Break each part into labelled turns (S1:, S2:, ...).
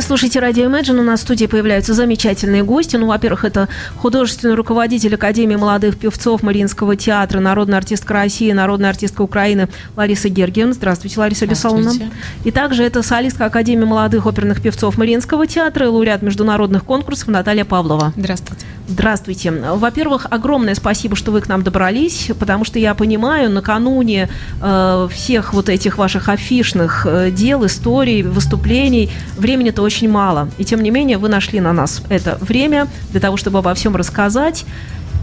S1: Вы слушаете радио Imagine. У нас в студии появляются замечательные гости. Ну, во-первых, это художественный руководитель Академии молодых певцов Мариинского театра, народная артистка России, народная артистка Украины Лариса Гергиевна. Здравствуйте, Лариса Бесаловна. И также это солистка Академии молодых оперных певцов Мариинского театра, лауреат международных конкурсов Наталья Павлова.
S2: Здравствуйте.
S1: Здравствуйте. Во-первых, огромное спасибо, что вы к нам добрались, потому что я понимаю, накануне э, всех вот этих ваших афишных э, дел, историй, выступлений, времени-то очень мало. И тем не менее, вы нашли на нас это время для того, чтобы обо всем рассказать.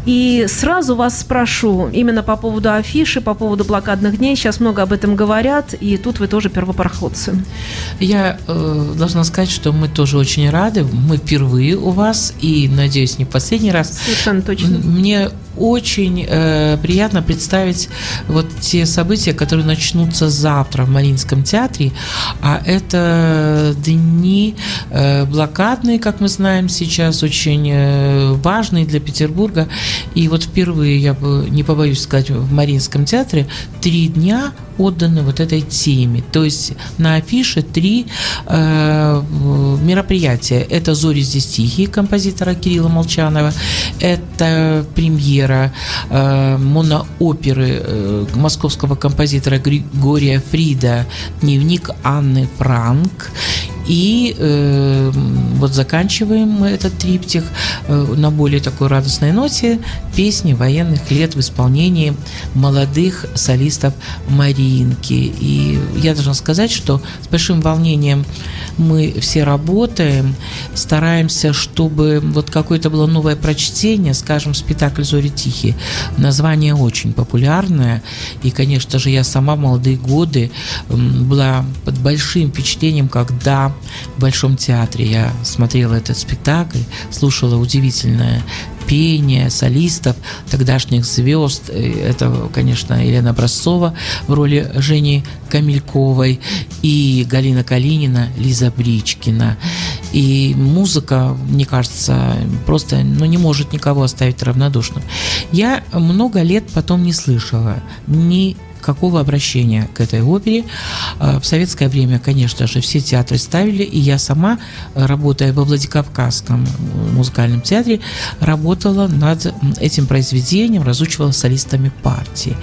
S1: И сразу вас спрошу, именно по поводу афиши, по поводу блокадных дней, сейчас много об этом говорят, и тут вы тоже первопроходцы.
S3: Я э, должна сказать, что мы тоже очень рады, мы впервые у вас, и, надеюсь, не в последний раз.
S1: Совершенно точно.
S3: Мне очень э, приятно представить вот те события, которые начнутся завтра в Мариинском театре, а это дни э, блокадные, как мы знаем сейчас, очень э, важные для Петербурга. И вот впервые, я бы не побоюсь сказать, в Мариинском театре три дня отданы вот этой теме. То есть на афише три э, мероприятия. Это «Зори здесь тихие» композитора Кирилла Молчанова, это премьера э, монооперы э, московского композитора Григория Фрида «Дневник Анны Франк» И э, вот заканчиваем мы этот триптих э, на более такой радостной ноте песни военных лет в исполнении молодых солистов Маринки. И я должна сказать, что с большим волнением мы все работаем, стараемся, чтобы вот какое-то было новое прочтение, скажем, спектакль «Зори тихие». Название очень популярное, и, конечно же, я сама в молодые годы была под большим впечатлением, когда в Большом театре я смотрела этот спектакль, слушала удивительное пение солистов, тогдашних звезд. Это, конечно, Елена Образцова в роли Жени Камельковой и Галина Калинина, Лиза Бричкина. И музыка, мне кажется, просто ну, не может никого оставить равнодушным. Я много лет потом не слышала ни какого обращения к этой опере. А, в советское время, конечно же, все театры ставили, и я сама, работая во Владикавказском музыкальном театре, работала над этим произведением, разучивала солистами партии.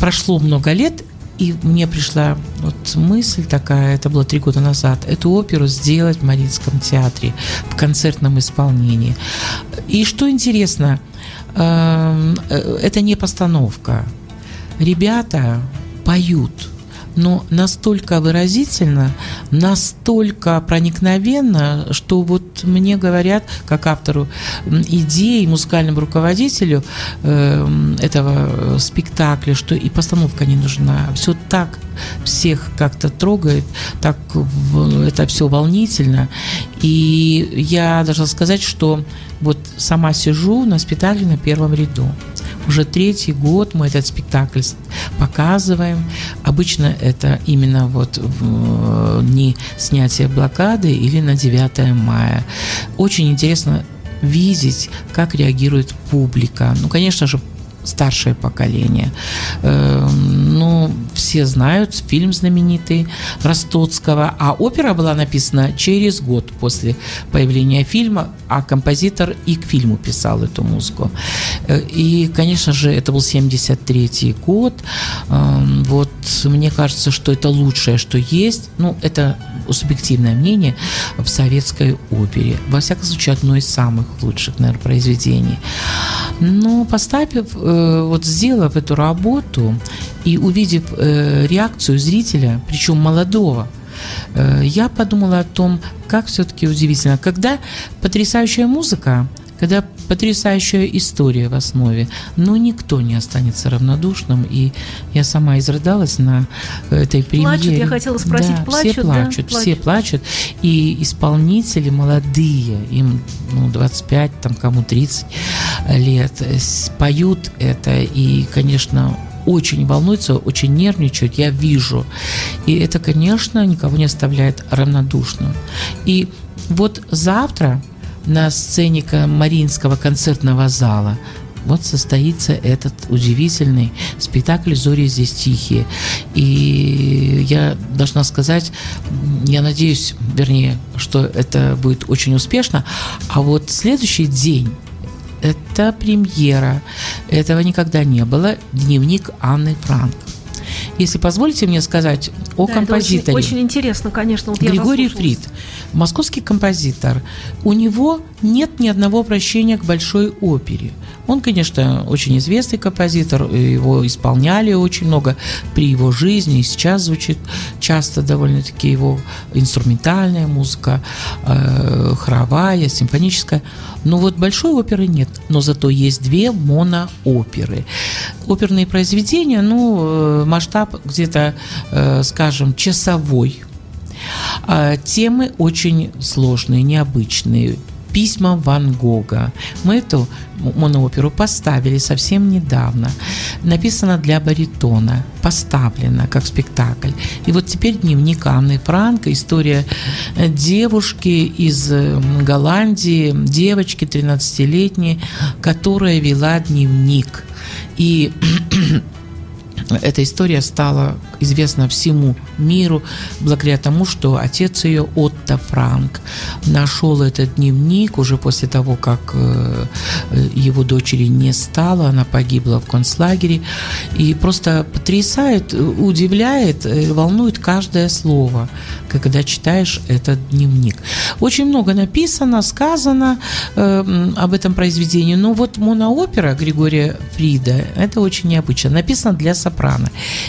S3: Прошло много лет, и мне пришла вот мысль такая, это было три года назад, эту оперу сделать в Мариинском театре в концертном исполнении. И что интересно, эм, э, это не постановка, ребята поют, но настолько выразительно, настолько проникновенно, что вот мне говорят, как автору идеи, музыкальному руководителю э, этого спектакля, что и постановка не нужна. Все так всех как-то трогает, так это все волнительно. И я должна сказать, что вот сама сижу на спектакле на первом ряду. Уже третий год мы этот спектакль показываем. Обычно это именно вот в э, дни снятия блокады или на 9 мая. Очень интересно видеть, как реагирует публика. Ну, конечно же, старшее поколение. Эм, ну, все знают фильм знаменитый Ростоцкого, а опера была написана через год после появления фильма, а композитор и к фильму писал эту музыку. Э, и, конечно же, это был 73 год. Эм, вот мне кажется, что это лучшее, что есть. Ну, это субъективное мнение в советской опере. Во всяком случае, одно из самых лучших, наверное, произведений. Но поставив, э, вот сделав эту работу и увидев э, реакцию зрителя, причем молодого, э, я подумала о том, как все-таки удивительно, когда потрясающая музыка когда потрясающая история в основе, но никто не останется равнодушным, и я сама изрыдалась на этой премьере.
S1: Плачут, я хотела спросить,
S3: да,
S1: плачут,
S3: все плачут,
S1: да?
S3: все плачут, и исполнители молодые, им ну, 25, там кому 30 лет, поют это, и, конечно, очень волнуются, очень нервничают, я вижу. И это, конечно, никого не оставляет равнодушным. И вот завтра на сцене Мариинского концертного зала вот состоится этот удивительный спектакль «Зори здесь тихие». И я должна сказать, я надеюсь, вернее, что это будет очень успешно. А вот следующий день это премьера. Этого никогда не было. Дневник Анны Франк. Если позволите мне сказать о да, композиторе.
S1: очень, очень интересно, конечно. Вот
S3: Григорий Фрид, московский композитор. У него нет ни одного обращения к большой опере. Он, конечно, очень известный композитор, его исполняли очень много при его жизни, и сейчас звучит часто довольно-таки его инструментальная музыка, э, хоровая, симфоническая. Но вот большой оперы нет, но зато есть две монооперы. Оперные произведения, ну, э, масштаб где-то, э, скажем, часовой, а Темы очень сложные, необычные письма Ван Гога. Мы эту монооперу поставили совсем недавно. Написана для баритона, поставлена как спектакль. И вот теперь дневник Анны Франко, история э, девушки из Голландии, девочки 13-летней, которая вела дневник. И эта история стала известна всему миру благодаря тому, что отец ее, Отто Франк, нашел этот дневник уже после того, как э, его дочери не стало, она погибла в концлагере, и просто потрясает, удивляет, э, волнует каждое слово, когда читаешь этот дневник. Очень много написано, сказано э, об этом произведении, но вот моноопера Григория Фрида, это очень необычно. Написано для сопрано.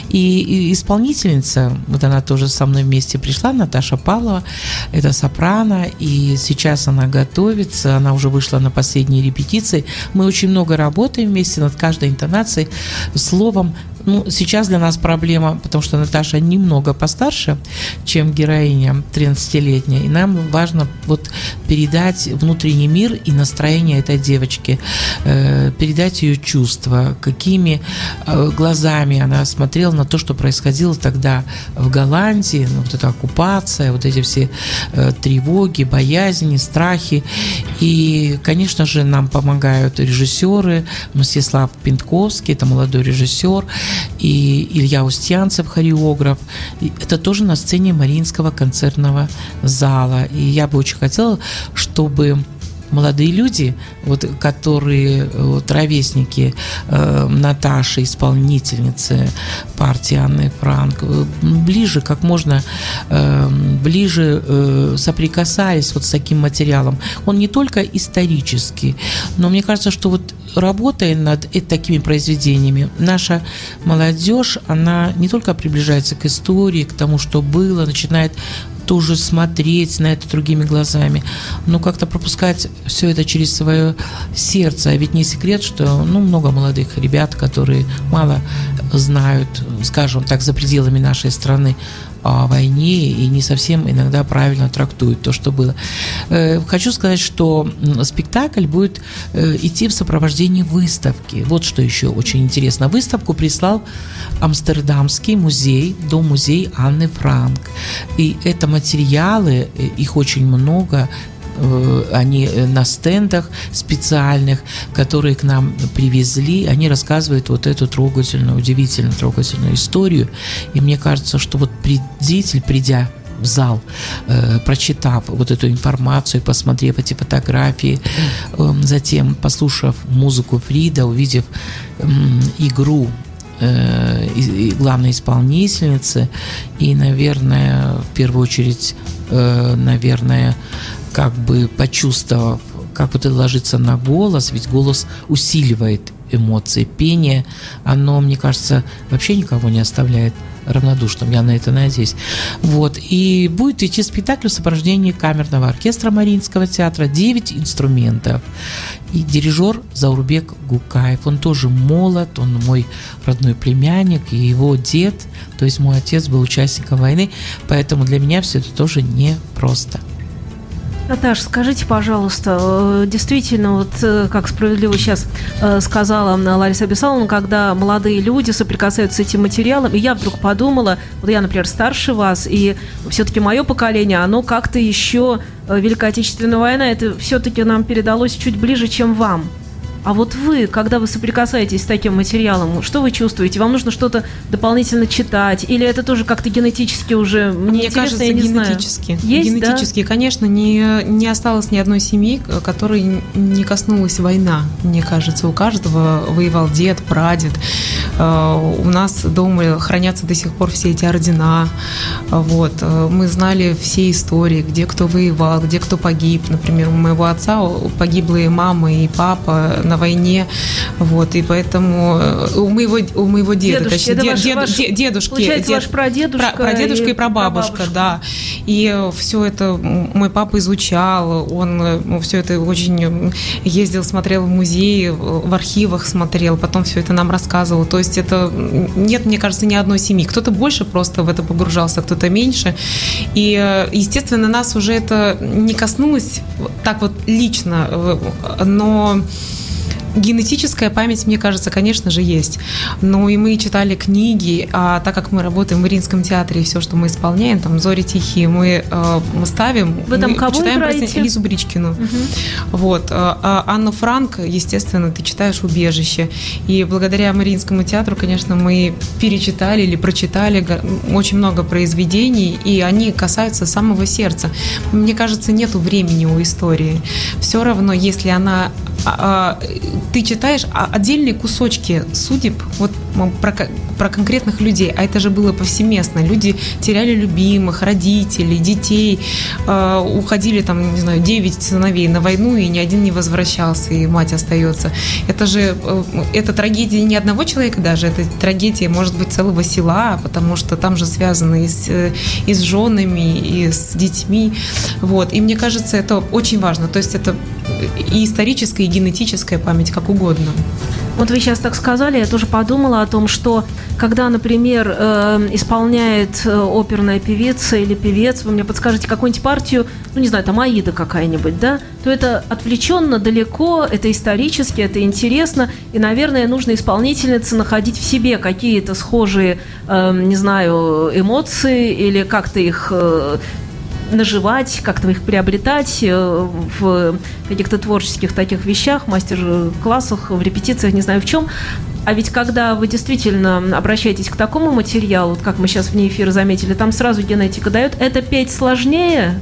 S3: И, и исполнительница, вот она тоже со мной вместе пришла, Наташа Павлова, это сопрано, и сейчас она готовится, она уже вышла на последние репетиции. Мы очень много работаем вместе над каждой интонацией, словом, ну, сейчас для нас проблема, потому что Наташа немного постарше, чем героиня 13-летняя, и нам важно вот передать внутренний мир и настроение этой девочки, э, передать ее чувства, какими э, глазами она смотрела на то, что происходило тогда в Голландии, ну, вот эта оккупация, вот эти все э, тревоги, боязни, страхи. И, конечно же, нам помогают режиссеры, Мстислав Пинтковский, это молодой режиссер, и Илья Устьянцев, хореограф. Это тоже на сцене Мариинского концертного зала. И я бы очень хотела, чтобы молодые люди, вот, которые вот, ровесники э, Наташи, исполнительницы партии Анны Франк, э, ближе, как можно э, ближе э, соприкасались вот с таким материалом. Он не только исторический, но мне кажется, что вот работая над такими произведениями, наша молодежь, она не только приближается к истории, к тому, что было, начинает тоже смотреть на это другими глазами, но как-то пропускать все это через свое сердце. А ведь не секрет, что ну, много молодых ребят, которые мало знают, скажем так, за пределами нашей страны о войне и не совсем иногда правильно трактуют то, что было. Э, хочу сказать, что спектакль будет э, идти в сопровождении выставки. Вот что еще очень интересно. Выставку прислал Амстердамский музей, дом-музей Анны Франк. И это материалы, э, их очень много, они э, на стендах специальных, которые к нам привезли, они рассказывают вот эту трогательную, удивительно трогательную историю. И мне кажется, что вот зритель, придя в зал, э, прочитав вот эту информацию, посмотрев эти фотографии, э, затем послушав музыку Фрида, увидев э, игру э, главной исполнительницы, и, наверное, в первую очередь, э, наверное, как бы почувствовав, как вот это ложится на голос, ведь голос усиливает эмоции. Пение, оно, мне кажется, вообще никого не оставляет равнодушным, я на это надеюсь. Вот. И будет идти спектакль в сопровождении камерного оркестра Мариинского театра, 9 инструментов. И дирижер Заурбек Гукаев, он тоже молод, он мой родной племянник, и его дед, то есть мой отец был участником войны, поэтому для меня все это тоже непросто.
S1: Наташ, скажите, пожалуйста, э, действительно, вот э, как справедливо сейчас э, сказала Лариса Бесаловна, когда молодые люди соприкасаются с этим материалом, и я вдруг подумала, вот я, например, старше вас, и все-таки мое поколение, оно как-то еще Великая Отечественная война, это все-таки нам передалось чуть ближе, чем вам. А вот вы, когда вы соприкасаетесь с таким материалом, что вы чувствуете? Вам нужно что-то дополнительно читать? Или это тоже как-то генетически уже?
S2: Мне, Мне кажется, я не генетически.
S1: Знаю. Есть,
S2: генетически, да? конечно, не, не осталось ни одной семьи, которой не коснулась война. Мне кажется, у каждого воевал дед, прадед. Э, у нас дома хранятся до сих пор все эти ордена. Вот. Э, мы знали все истории, где кто воевал, где кто погиб. Например, у моего отца погибли мама и папа на войне. Вот. И поэтому э, у моего, у моего деда,
S1: дедушки, точнее,
S2: дед,
S1: дед, ваш,
S2: дедушки.
S1: Получается, дед, ваш прадедушка,
S2: про, прадедушка и, и прабабушка, прабабушка. да. И все это мой папа изучал, он все это очень ездил, смотрел в музее, в архивах смотрел, потом все это нам рассказывал. То есть это нет, мне кажется, ни одной семьи. Кто-то больше просто в это погружался, кто-то меньше. И, естественно, нас уже это не коснулось так вот лично, но Генетическая память, мне кажется, конечно же, есть. Но и мы читали книги, а так как мы работаем в Мариинском театре, и все, что мы исполняем, там «Зори тихие», мы, э, мы ставим,
S1: Вы там
S2: мы
S1: кого
S2: читаем
S1: играете?
S2: Элизу Бричкину. Угу. Вот. А, а Анну Франк, естественно, ты читаешь «Убежище». И благодаря Мариинскому театру, конечно, мы перечитали или прочитали очень много произведений, и они касаются самого сердца. Мне кажется, нету времени у истории. Все равно, если она а, а, ты читаешь отдельные кусочки судеб вот про, про конкретных людей, а это же было повсеместно. Люди теряли любимых, родителей, детей, э, уходили там, не знаю, 9 сыновей на войну, и ни один не возвращался, и мать остается. Это же, э, это трагедия не одного человека даже, это трагедия, может быть, целого села, потому что там же связано и с, э, и с женами, и с детьми. Вот. И мне кажется, это очень важно. То есть это и историческая, и генетическая память, как угодно.
S1: Вот вы сейчас так сказали, я тоже подумала о том, что когда, например, э, исполняет э, оперная певица или певец, вы мне подскажете какую-нибудь партию, ну не знаю, там Аида какая-нибудь, да, то это отвлеченно, далеко, это исторически, это интересно, и, наверное, нужно исполнительнице находить в себе какие-то схожие, э, не знаю, эмоции или как-то их наживать, как-то их приобретать э, в каких-то творческих таких вещах, мастер-классах, в репетициях, не знаю в чем. А ведь когда вы действительно обращаетесь к такому материалу, вот как мы сейчас вне эфира заметили, там сразу генетика дает, это петь сложнее?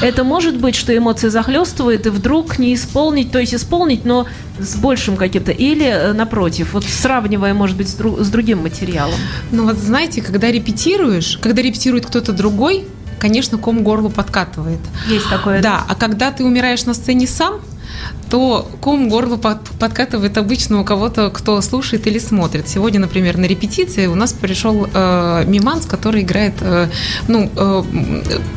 S1: Это может быть, что эмоции захлестывают, и вдруг не исполнить, то есть исполнить, но с большим каким-то, или э, напротив, вот сравнивая, может быть, с, друг, с другим материалом?
S2: Ну вот знаете, когда репетируешь, когда репетирует кто-то другой, конечно, ком горло подкатывает.
S1: Есть такое.
S2: Да, а когда ты умираешь на сцене сам, то ком горло подкатывает обычно у кого-то, кто слушает или смотрит. Сегодня, например, на репетиции у нас пришел э, Миманс, который играет э, ну, э,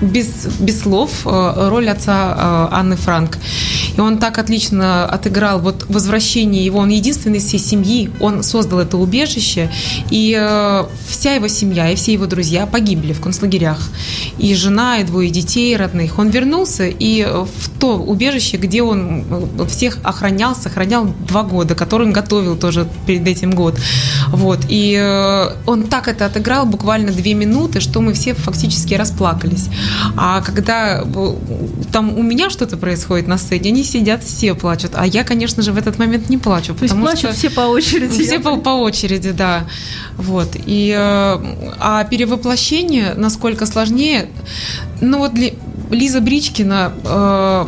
S2: без, без слов э, роль отца э, Анны Франк. И он так отлично отыграл вот возвращение его. Он единственный из всей семьи, он создал это убежище, и э, вся его семья и все его друзья погибли в концлагерях. И жена, и двое детей родных. Он вернулся, и в то убежище, где он э, всех охранял, сохранял два года, который он готовил тоже перед этим год. Вот. И э, он так это отыграл буквально две минуты, что мы все фактически расплакались. А когда э, там у меня что-то происходит на сцене, они сидят, все плачут. А я, конечно же, в этот момент не плачу.
S1: То есть плачут что все по очереди?
S2: Все по, по очереди, да. Вот. И, а перевоплощение, насколько сложнее, ну вот для, Лиза Бричкина э,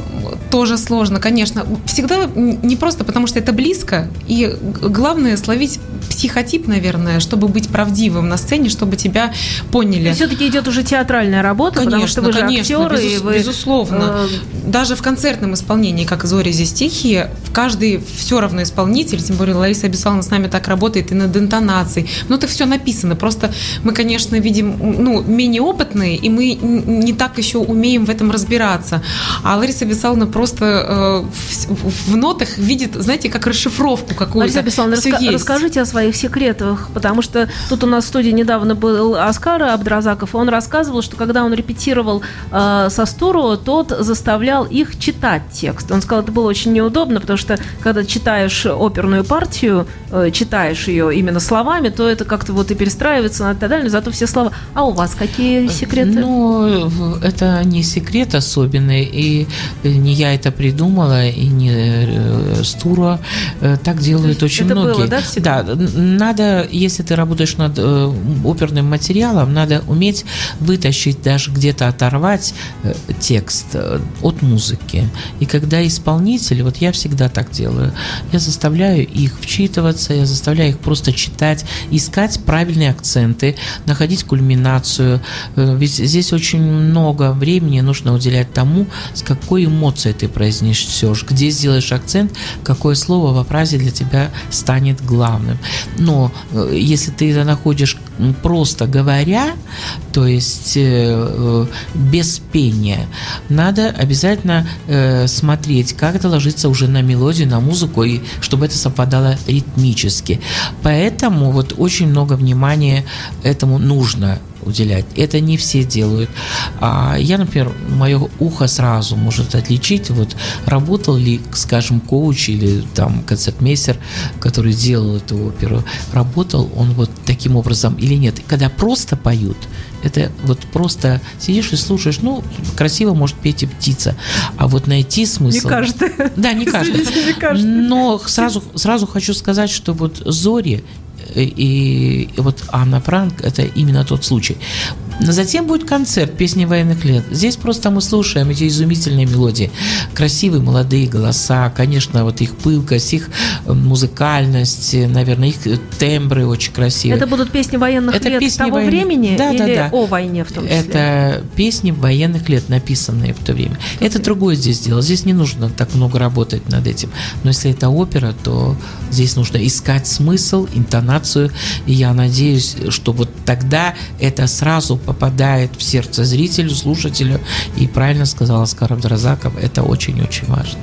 S2: тоже сложно, конечно. Всегда не просто, потому что это близко. И главное словить психотип, наверное, чтобы быть правдивым на сцене, чтобы тебя поняли.
S1: Все-таки идет уже театральная работа,
S2: конечно,
S1: потому что вы
S2: конечно,
S1: же актеры.
S2: Безус,
S1: и вы,
S2: безусловно. Э... Даже в концертном исполнении, как «Зори здесь тихие», каждый все равно исполнитель, тем более Лариса Абисаловна с нами так работает и над интонацией. Но это все написано. Просто мы, конечно, видим, ну, менее опытные, и мы не так еще умеем в этом разбираться. А Лариса Бесаловна просто э, в, в нотах видит, знаете, как расшифровку какую-то.
S1: Лариса Бесаловна, раска- расскажите о своих музыкальных секретах, потому что тут у нас в студии недавно был Оскар Абдразаков, и он рассказывал, что когда он репетировал э, со Стуру, тот заставлял их читать текст. Он сказал, это было очень неудобно, потому что когда читаешь оперную партию, э, читаешь ее именно словами, то это как-то вот и перестраивается так далее, зато все слова. А у вас какие секреты?
S3: Ну, это не секрет особенный, и не я это придумала, и не э, Стура. Э, так делают очень
S1: это
S3: многие.
S1: Было, да, всегда?
S3: да, надо, если ты работаешь над э, оперным материалом, надо уметь вытащить, даже где-то оторвать текст от музыки. И когда исполнитель, вот я всегда так делаю, я заставляю их вчитываться, я заставляю их просто читать, искать правильные акценты, находить кульминацию. Ведь здесь очень много времени нужно уделять тому, с какой эмоцией ты произнесешь, где сделаешь акцент, какое слово во фразе для тебя станет главным. Но э, если ты это находишь просто говоря, то есть э, э, без пения, надо обязательно смотреть, как это ложится уже на мелодию, на музыку, и чтобы это совпадало ритмически. Поэтому вот очень много внимания этому нужно уделять. Это не все делают. А я, например, мое ухо сразу может отличить, вот работал ли, скажем, коуч или там концертмейстер, который делал эту оперу, работал он вот таким образом или нет. Когда просто поют, это вот просто сидишь и слушаешь, ну, красиво может петь и птица, а вот найти смысл...
S1: Не каждый.
S3: Да, не каждый.
S1: не каждый.
S3: Но сразу, сразу хочу сказать, что вот Зори и, и вот Анна Франк – это именно тот случай. Затем будет концерт «Песни военных лет». Здесь просто мы слушаем эти изумительные мелодии. Красивые молодые голоса, конечно, вот их пылкость, их э, музыкальность, наверное, их тембры очень красивые.
S1: Это будут песни военных
S3: это
S1: лет
S3: песни
S1: того
S3: военных...
S1: времени
S3: да,
S1: или
S3: да, да.
S1: о войне в том числе?
S3: Это песни военных лет, написанные в то время. Okay. Это другое здесь дело. Здесь не нужно так много работать над этим. Но если это опера, то здесь нужно искать смысл, интонацию. И я надеюсь, что вот тогда это сразу попадает в сердце зрителю, слушателю. И правильно сказал Оскар Абдразаков, это очень-очень важно.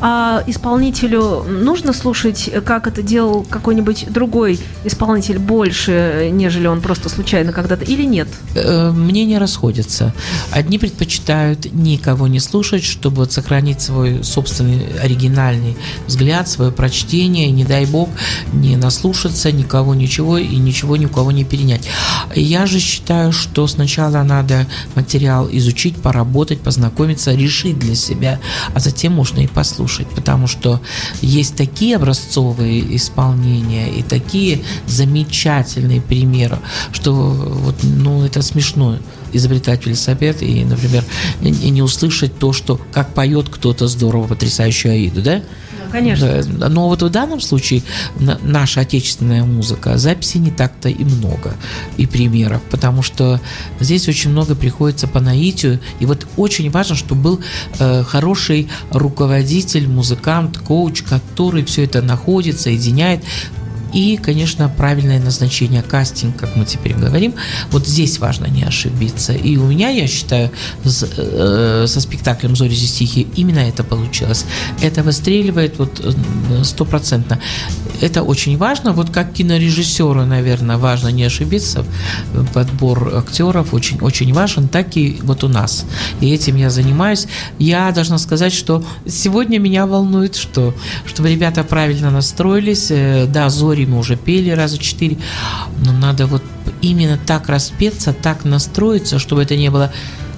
S1: А исполнителю нужно слушать, как это делал какой-нибудь другой исполнитель больше, нежели он просто случайно когда-то, или нет?
S3: Э, мнения расходятся. Одни предпочитают никого не слушать, чтобы вот сохранить свой собственный оригинальный взгляд, свое прочтение, не дай бог не наслушаться никого ничего и ничего ни у кого не перенять. Я же считаю, что что сначала надо материал изучить, поработать, познакомиться, решить для себя, а затем можно и послушать, потому что есть такие образцовые исполнения и такие замечательные примеры, что вот, ну, это смешно изобретать велосипед и, например, не услышать то, что как поет кто-то здорово, потрясающую Аиду, да?
S1: Конечно.
S3: Но вот в данном случае наша отечественная музыка, записи не так-то и много, и примеров, потому что здесь очень много приходится по наитию, и вот очень важно, чтобы был э, хороший руководитель, музыкант, коуч, который все это находит, соединяет, и, конечно, правильное назначение кастинг, как мы теперь говорим. Вот здесь важно не ошибиться. И у меня, я считаю, с, э, со спектаклем «Зори здесь тихие» именно это получилось. Это выстреливает вот э, стопроцентно. Это очень важно. Вот как кинорежиссеру, наверное, важно не ошибиться. Подбор актеров очень, очень важен, так и вот у нас. И этим я занимаюсь. Я должна сказать, что сегодня меня волнует, что чтобы ребята правильно настроились. Э, да, «Зори» мы уже пели раза четыре, но надо вот именно так распеться, так настроиться, чтобы это не было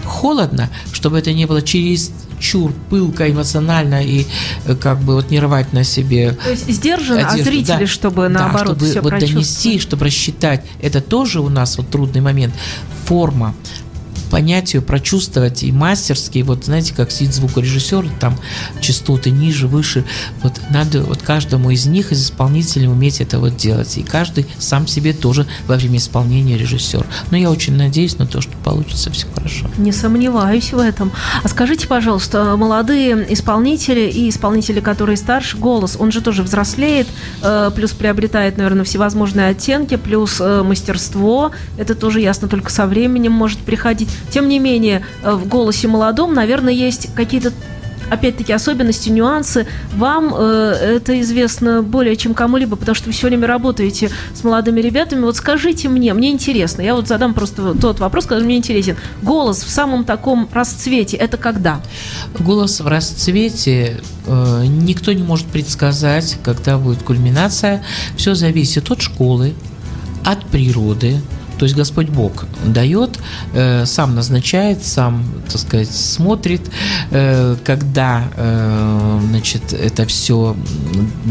S3: холодно, чтобы это не было через чур, пылко, эмоционально и э, как бы вот не рвать на себе.
S1: То есть сдержанно, а зрители, да, чтобы наоборот
S3: да,
S1: чтобы
S3: вот донести, чтобы рассчитать. Это тоже у нас вот трудный момент. Форма, понятию прочувствовать и мастерски, вот знаете, как сидит звукорежиссер, там частоты ниже, выше, вот надо вот каждому из них, из исполнителей уметь это вот делать, и каждый сам себе тоже во время исполнения режиссер. Но я очень надеюсь на то, что получится все хорошо.
S1: Не сомневаюсь в этом. А скажите, пожалуйста, молодые исполнители и исполнители, которые старше, голос, он же тоже взрослеет, э, плюс приобретает, наверное, всевозможные оттенки, плюс э, мастерство, это тоже ясно только со временем может приходить. Тем не менее, э, в голосе молодом, наверное, есть какие-то опять-таки, особенности, нюансы. Вам э, это известно более чем кому-либо, потому что вы все время работаете с молодыми ребятами. Вот скажите мне, мне интересно, я вот задам просто тот вопрос, который мне интересен. Голос в самом таком расцвете, это когда?
S3: Голос в расцвете э, никто не может предсказать, когда будет кульминация. Все зависит от школы, от природы, то есть Господь Бог дает, э, сам назначает, сам, так сказать, смотрит, э, когда, э, значит, это все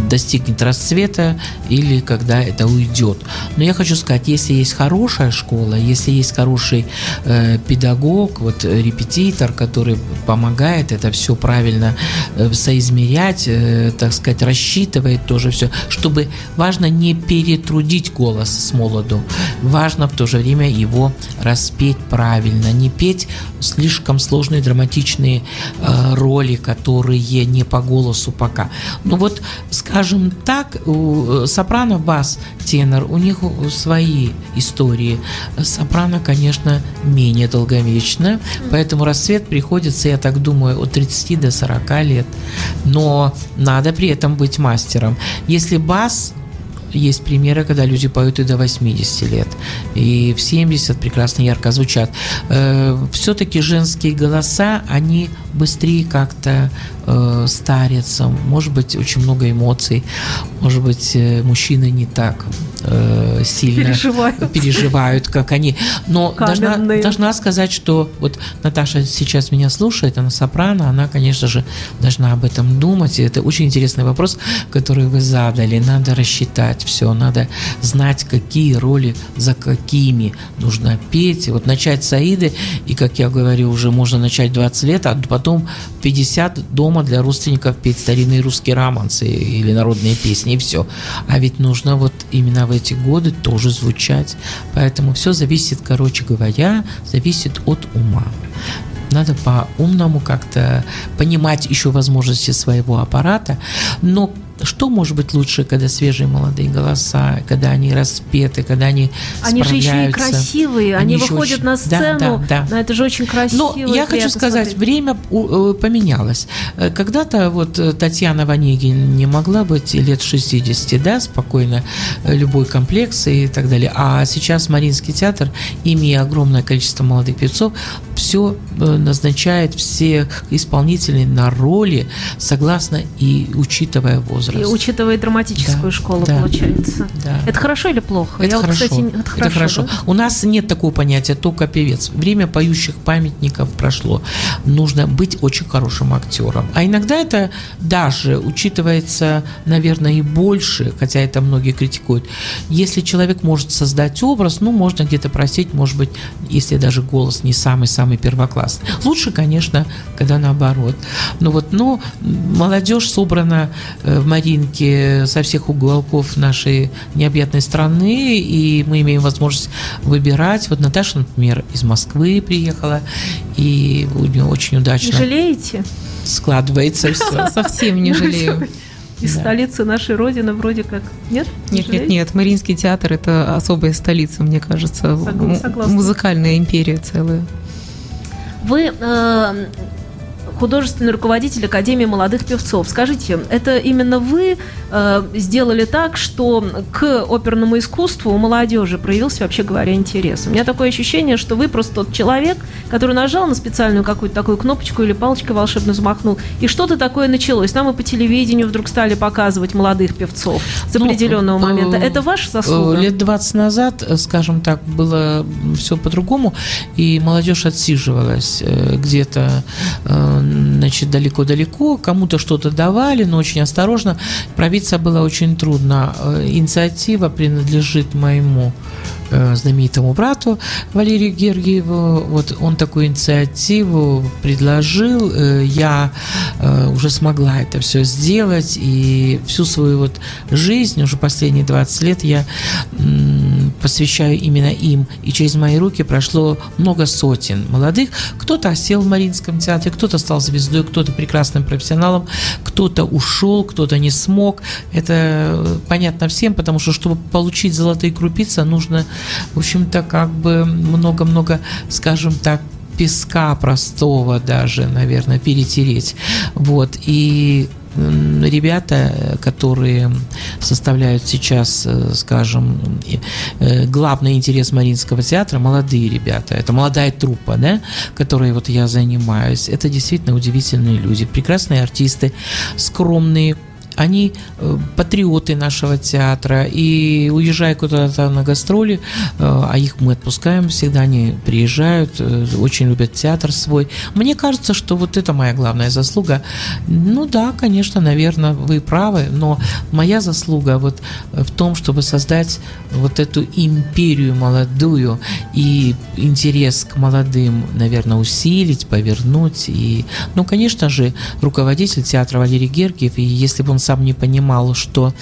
S3: достигнет расцвета или когда это уйдет. Но я хочу сказать, если есть хорошая школа, если есть хороший э, педагог, вот репетитор, который помогает это все правильно э, соизмерять, э, так сказать, рассчитывает тоже все, чтобы важно не перетрудить голос с молоду, важно в то же время его распеть правильно, не петь слишком сложные драматичные э, роли, которые не по голосу пока. Ну вот, скажем так, у э, сопрано, бас, тенор, у них свои истории. Сопрано, конечно, менее долговечно, поэтому расцвет приходится, я так думаю, от 30 до 40 лет. Но надо при этом быть мастером. Если бас есть примеры, когда люди поют и до 80 лет, и в 70 прекрасно ярко звучат. Э, Все-таки женские голоса, они быстрее как-то э, старятся, может быть, очень много эмоций, может быть, э, мужчины не так э, сильно
S1: Переживают.
S3: переживают, как они. Но должна, должна сказать, что вот Наташа сейчас меня слушает, она сопрано, она, конечно же, должна об этом думать. И это очень интересный вопрос, который вы задали. Надо рассчитать все, надо знать, какие роли за какими нужно петь. И вот начать с Аиды, и, как я говорю, уже можно начать 20 лет, а потом 50 дома для родственников петь старинные русские романсы или народные песни, и все. А ведь нужно вот именно в эти годы тоже звучать. Поэтому все зависит, короче говоря, зависит от ума. Надо по-умному как-то понимать еще возможности своего аппарата. Но что может быть лучше, когда свежие молодые голоса, когда они распеты, когда они
S1: Они же еще и красивые, они,
S3: еще
S1: выходят
S3: очень-
S1: на
S3: Да,
S1: сцену,
S3: да, да.
S1: но это же очень красиво.
S3: Но
S1: и
S3: я хочу сказать,
S1: смотреть.
S3: время э, поменялось. Э, Когда-то вот э, Татьяна Ванегин не могла быть лет 60, да, спокойно, любой комплекс и так далее. А сейчас Мариинский театр, имея огромное количество молодых певцов, все назначает всех исполнителей на роли, согласно и учитывая возраст.
S1: И учитывая драматическую
S3: Да,
S1: школу,
S3: да.
S1: получается.
S3: Да.
S1: Это хорошо или плохо?
S3: Это
S1: Я вот,
S3: хорошо.
S1: кстати, не- это хорошо. да?
S3: У нас нет такого понятия только певец. Время поющих памятников прошло. Нужно быть очень хорошим актером. А иногда это даже учитывается, наверное, и больше, хотя это многие критикуют. Если человек может создать образ, ну, можно где-то просить, может быть, если даже голос не самый-самый первоклассный. Лучше, конечно, когда наоборот. Ну вот, но молодежь собрана э, в Маринке со всех уголков нашей необъятной страны, и мы имеем возможность выбирать. Вот Наташа, например, из Москвы приехала, и у нее очень
S1: Не
S3: удачно
S1: жалеете?
S3: складывается все.
S2: Совсем не жалею.
S1: Из
S3: Да.
S1: столицы нашей Родины вроде как. Нет? Не
S2: Нет, нет, нет. Мариинский театр это особая столица, мне кажется.
S1: Согласна.
S2: Музыкальная империя целая.
S1: Вы э, художественный руководитель Академии молодых певцов. Скажите, это именно вы э, сделали так, что к оперному искусству у молодежи проявился, вообще говоря, интерес? У меня такое ощущение, что вы просто тот человек, который нажал на специальную какую-то такую кнопочку или палочкой волшебно взмахнул, и что-то такое началось. Нам и по телевидению вдруг стали показывать молодых певцов с
S3: Ну,
S1: определенного
S3: э,
S1: момента. Это ваша заслуга?
S3: Э, Лет 20 назад, э, скажем так, было все по-другому, и молодежь отсиживалась где-то, значит, далеко-далеко, кому-то что-то давали, но очень осторожно. Пробиться было очень трудно. Э, Инициатива принадлежит моему знаменитому брату Валерию Гергиеву. Вот он такую инициативу предложил. Э, Я э, уже смогла это все сделать. И всю свою вот жизнь, уже последние 20 лет, я посвящаю именно им. И через мои руки прошло много сотен молодых. Кто-то осел в Мариинском театре, кто-то стал звездой, кто-то прекрасным профессионалом, кто-то ушел, кто-то не смог. Это э, понятно всем, потому что, чтобы получить золотые крупицы, нужно, в общем-то, как бы много-много, скажем так, песка простого даже, наверное, перетереть. Вот. И ребята, которые составляют сейчас, э, скажем, э, главный интерес Мариинского театра, молодые ребята, это молодая труппа, да, которой вот я занимаюсь, это действительно удивительные люди, прекрасные артисты, скромные, они э, патриоты нашего театра, и уезжая куда-то на гастроли, э, а их мы отпускаем всегда, они приезжают, э, очень любят театр свой. Мне кажется, что вот это моя главная заслуга. Ну да, конечно, наверное, вы правы, но моя заслуга вот в том, чтобы создать вот эту империю молодую и интерес к молодым, наверное, усилить, повернуть. И, ну, конечно же, руководитель театра Валерий Гергиев, и если бы он сам не понимал, что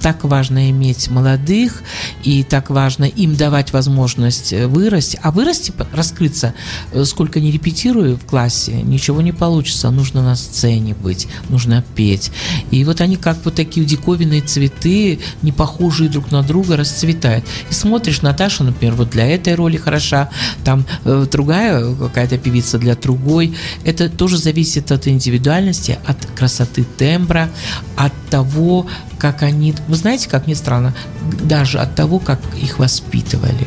S3: так важно иметь молодых, и так важно им давать возможность э, вырасти. А вырасти, раскрыться, э, сколько не репетирую в классе, ничего не получится. Нужно на сцене быть, нужно петь. И вот они как вот такие диковинные цветы, не похожие друг на друга, расцветают. И смотришь, Наташа, например, вот для этой роли хороша, там э, другая какая-то певица для другой. Это тоже зависит от индивидуальности, от красоты тембра, от того, как они, вы знаете, как ни странно, даже от того, как их воспитывали.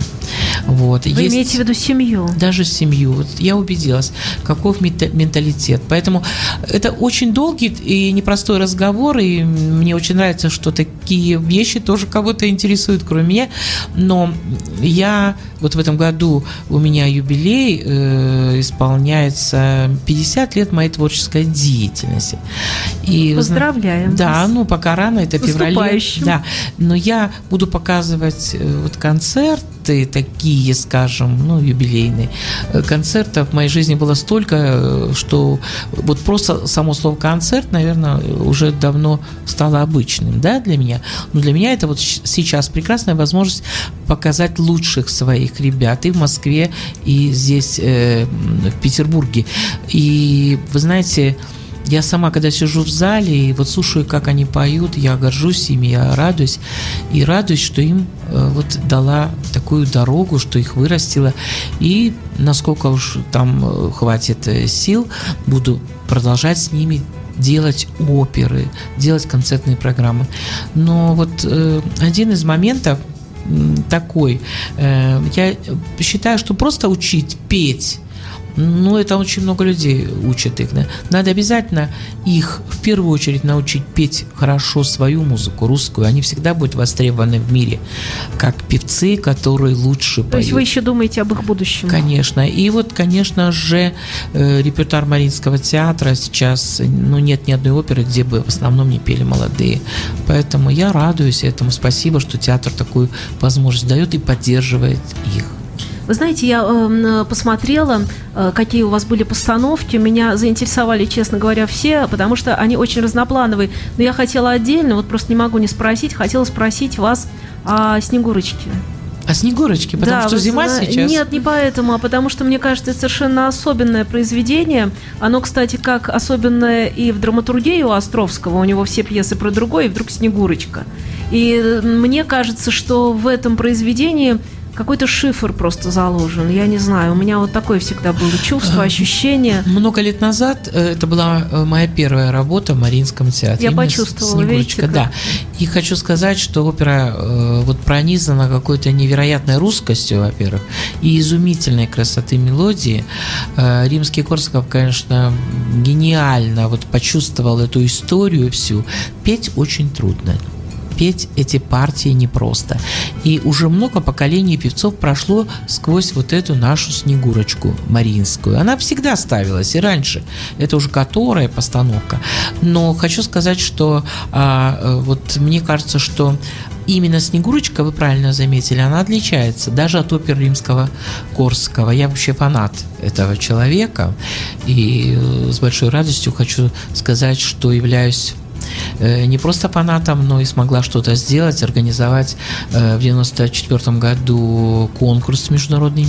S3: Вот.
S1: Вы Есть имеете в виду семью?
S3: Даже семью. Вот я убедилась, каков менталитет. Поэтому это очень долгий и непростой разговор, и мне очень нравится, что такие вещи тоже кого-то интересуют, кроме меня. Но я вот в этом году у меня юбилей э, исполняется 50 лет моей творческой деятельности.
S1: И, Поздравляем.
S3: Да, ну пока рано, это феврале. Да, но я буду показывать э, вот концерты такие, скажем, ну юбилейные. Э, концертов в моей жизни было столько, э, что вот просто само слово концерт, наверное, уже давно стало обычным, да, для меня. Но для меня это вот сейчас прекрасная возможность показать лучших своих ребят и в Москве, и здесь э, в Петербурге. И вы знаете, я сама, когда сижу в зале и вот слушаю, как они поют, я горжусь ими, я радуюсь. И радуюсь, что им э, вот дала такую дорогу, что их вырастила. И насколько уж там э, хватит э, сил, буду продолжать с ними делать оперы, делать концертные программы. Но вот э, один из моментов такой, э, я считаю, что просто учить петь ну, это очень много людей учат их. Да? Надо обязательно их в первую очередь научить петь хорошо свою музыку, русскую. Они всегда будут востребованы в мире, как певцы, которые лучше поют. То
S1: есть вы еще думаете об их будущем?
S3: Конечно. И вот, конечно же, э, репертуар Мариинского театра сейчас, ну, нет ни одной оперы, где бы в основном не пели молодые. Поэтому я радуюсь этому. Спасибо, что театр такую возможность дает и поддерживает их.
S1: Вы знаете, я э, посмотрела, э, какие у вас были постановки. Меня заинтересовали, честно говоря, все, потому что они очень разноплановые. Но я хотела отдельно, вот просто не могу не спросить, хотела спросить вас о Снегурочке.
S3: О Снегурочке, потому да, что зима зна... сейчас?
S1: Нет, не поэтому, а потому что, мне кажется, это совершенно особенное произведение. Оно, кстати, как особенное и в драматургии у Островского. У него все пьесы про другое, и вдруг Снегурочка. И мне кажется, что в этом произведении какой-то шифр просто заложен. Я не знаю, у меня вот такое всегда было чувство, ощущение.
S3: Много лет назад э, это была э, моя первая работа в Мариинском театре.
S1: Я почувствовала, видите, как...
S3: да. И хочу сказать, что опера э, вот пронизана какой-то невероятной русскостью, во-первых, и изумительной красоты мелодии. Римский Корсаков, конечно, гениально вот почувствовал эту историю всю. Петь очень трудно петь эти партии непросто. И уже много поколений певцов прошло сквозь вот эту нашу Снегурочку Мариинскую. Она всегда ставилась и раньше. Это уже которая постановка. Но хочу сказать, что а, э, вот мне кажется, что именно Снегурочка, вы правильно заметили, она отличается даже от опер римского Корского. Я вообще фанат этого человека. И э, с большой радостью хочу сказать, что являюсь не просто фанатом, но и смогла что-то сделать, организовать э, в 94 году конкурс международный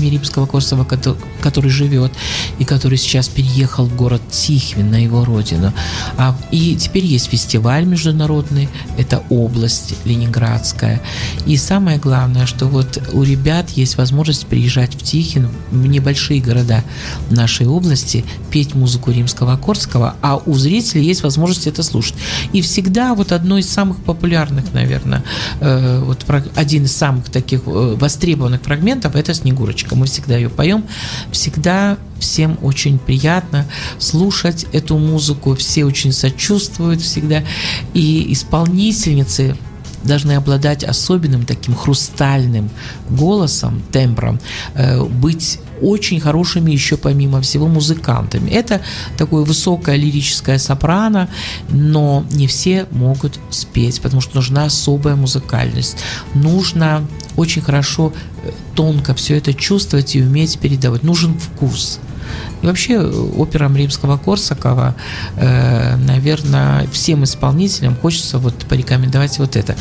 S3: Корсова, который, который живет и который сейчас переехал в город Тихвин на его родину. А, и теперь есть фестиваль международный, это область Ленинградская. И самое главное, что вот у ребят есть возможность приезжать в Тихин, в небольшие города нашей области, петь музыку римского Корского, а у зрителей есть возможность это слушать. И всегда вот одно из самых популярных, наверное, э, вот один из самых таких э, востребованных фрагментов это Снегурочка. Мы всегда ее поем, всегда всем очень приятно слушать эту музыку, все очень сочувствуют всегда, и исполнительницы должны обладать особенным таким хрустальным голосом, тембром, э, быть очень хорошими еще помимо всего музыкантами. Это такое высокое лирическое сопрано, но не все могут спеть, потому что нужна особая музыкальность. Нужно очень хорошо, э, тонко все это чувствовать и уметь передавать. Нужен вкус. И вообще операм римского Корсакова, э, наверное, всем исполнителям хочется вот порекомендовать вот это.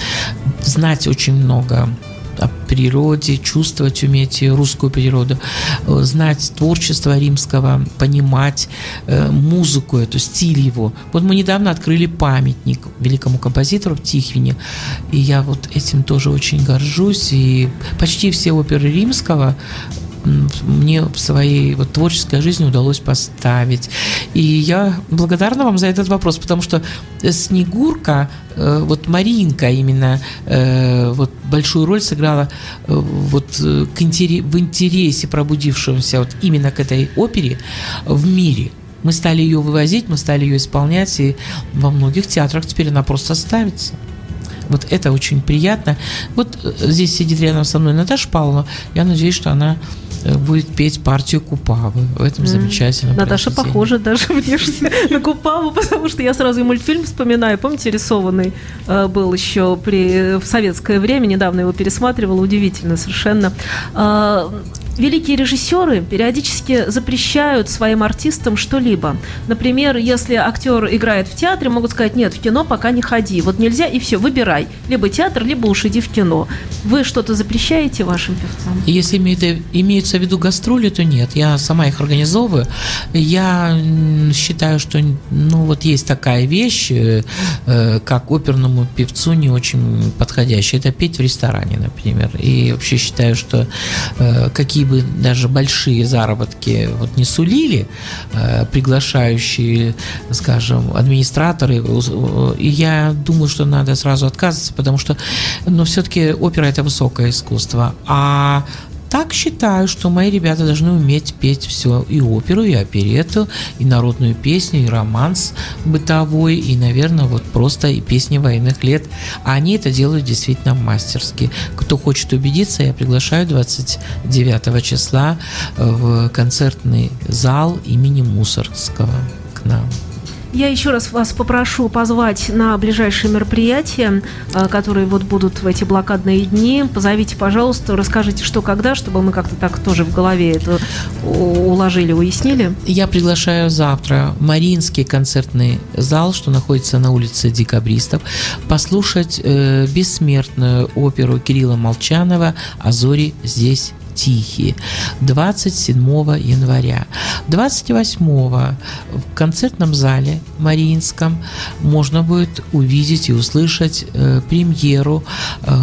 S3: Знать очень много о природе, чувствовать уметь русскую природу, э, знать творчество римского, понимать э, музыку эту, стиль его. Вот мы недавно открыли памятник великому композитору в Тихвине, и я вот этим тоже очень горжусь, и почти все оперы римского мне в своей вот творческой жизни удалось поставить. И я благодарна вам за этот вопрос, потому что Снегурка, э, вот Маринка именно э, вот большую роль сыграла э, вот к интерес, в интересе пробудившемуся вот именно к этой опере в мире. Мы стали ее вывозить, мы стали ее исполнять, и во многих театрах теперь она просто ставится. Вот это очень приятно. Вот здесь сидит рядом со мной Наташа Павлова. Я надеюсь, что она Э, будет петь партию Купавы в этом замечательном
S1: Наташа похожа даже внешне на Купаву, потому что я сразу и мультфильм вспоминаю. Помните, рисованный э, был еще при, в советское время, недавно его пересматривала, удивительно совершенно. Великие режиссеры периодически запрещают своим артистам что-либо. Например, если актер играет в театре, могут сказать, нет, в кино пока не ходи. Вот нельзя, и все, выбирай. Либо театр, либо уж иди в кино. Вы что-то запрещаете вашим певцам?
S3: Если имеются в виду гастроли, то нет. Я сама их организовываю. Я считаю, что ну вот есть такая вещь, э, э, как оперному певцу не очень подходящая. Это петь в ресторане, например. И вообще считаю, что э, какие бы даже большие заработки вот не сулили э, приглашающие, скажем, администраторы, и я думаю, что надо сразу отказываться, потому что, ну, все-таки опера это высокое искусство, а так считаю, что мои ребята должны уметь петь все, и оперу, и оперету, и народную песню, и романс бытовой, и, наверное, вот просто и песни военных лет. А они это делают действительно мастерски. Кто хочет убедиться, я приглашаю 29 числа в концертный зал имени Мусорского к нам.
S1: Я еще раз вас попрошу позвать на ближайшие мероприятия, э, которые вот будут в эти блокадные дни. Позовите, пожалуйста, расскажите, что когда, чтобы мы как-то так тоже в голове это уложили, уяснили.
S3: Я приглашаю завтра Мариинский концертный зал, что находится на улице Декабристов, послушать э, бессмертную оперу Кирилла Молчанова «А зори здесь тихие 27 января. 28 в концертном зале Мариинском можно будет увидеть и услышать э, премьеру э,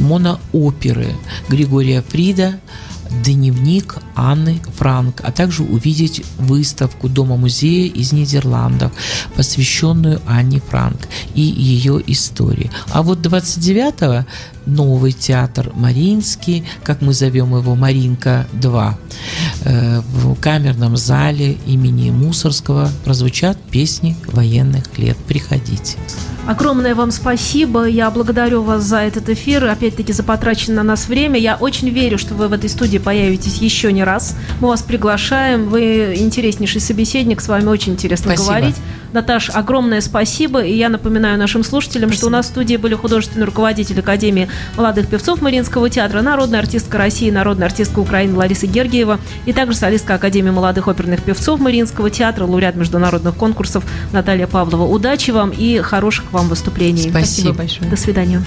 S3: монооперы Григория Фрида дневник Анны Франк, а также увидеть выставку Дома-музея из Нидерландов, посвященную Анне Франк и ее истории. А вот 29-го новый театр Мариинский, как мы зовем его, Маринка-2, э, в камерном зале имени Мусорского прозвучат песни военных лет. Приходите.
S1: Огромное вам спасибо. Я благодарю вас за этот эфир, опять-таки за потраченное на нас время. Я очень верю, что вы в этой студии появитесь еще не раз раз. Мы вас приглашаем. Вы интереснейший собеседник, с вами очень интересно
S3: Спасибо.
S1: говорить. Наташ, огромное спасибо. И я напоминаю нашим слушателям, что у нас в студии были художественный руководитель Академии молодых певцов Мариинского театра, народная артистка России, народная артистка Украины Лариса Гергиева и также солистка Академии молодых оперных певцов Мариинского театра, лауреат международных конкурсов Наталья Павлова. Удачи вам и хороших вам выступлений.
S3: Спасибо
S2: большое.
S1: До свидания.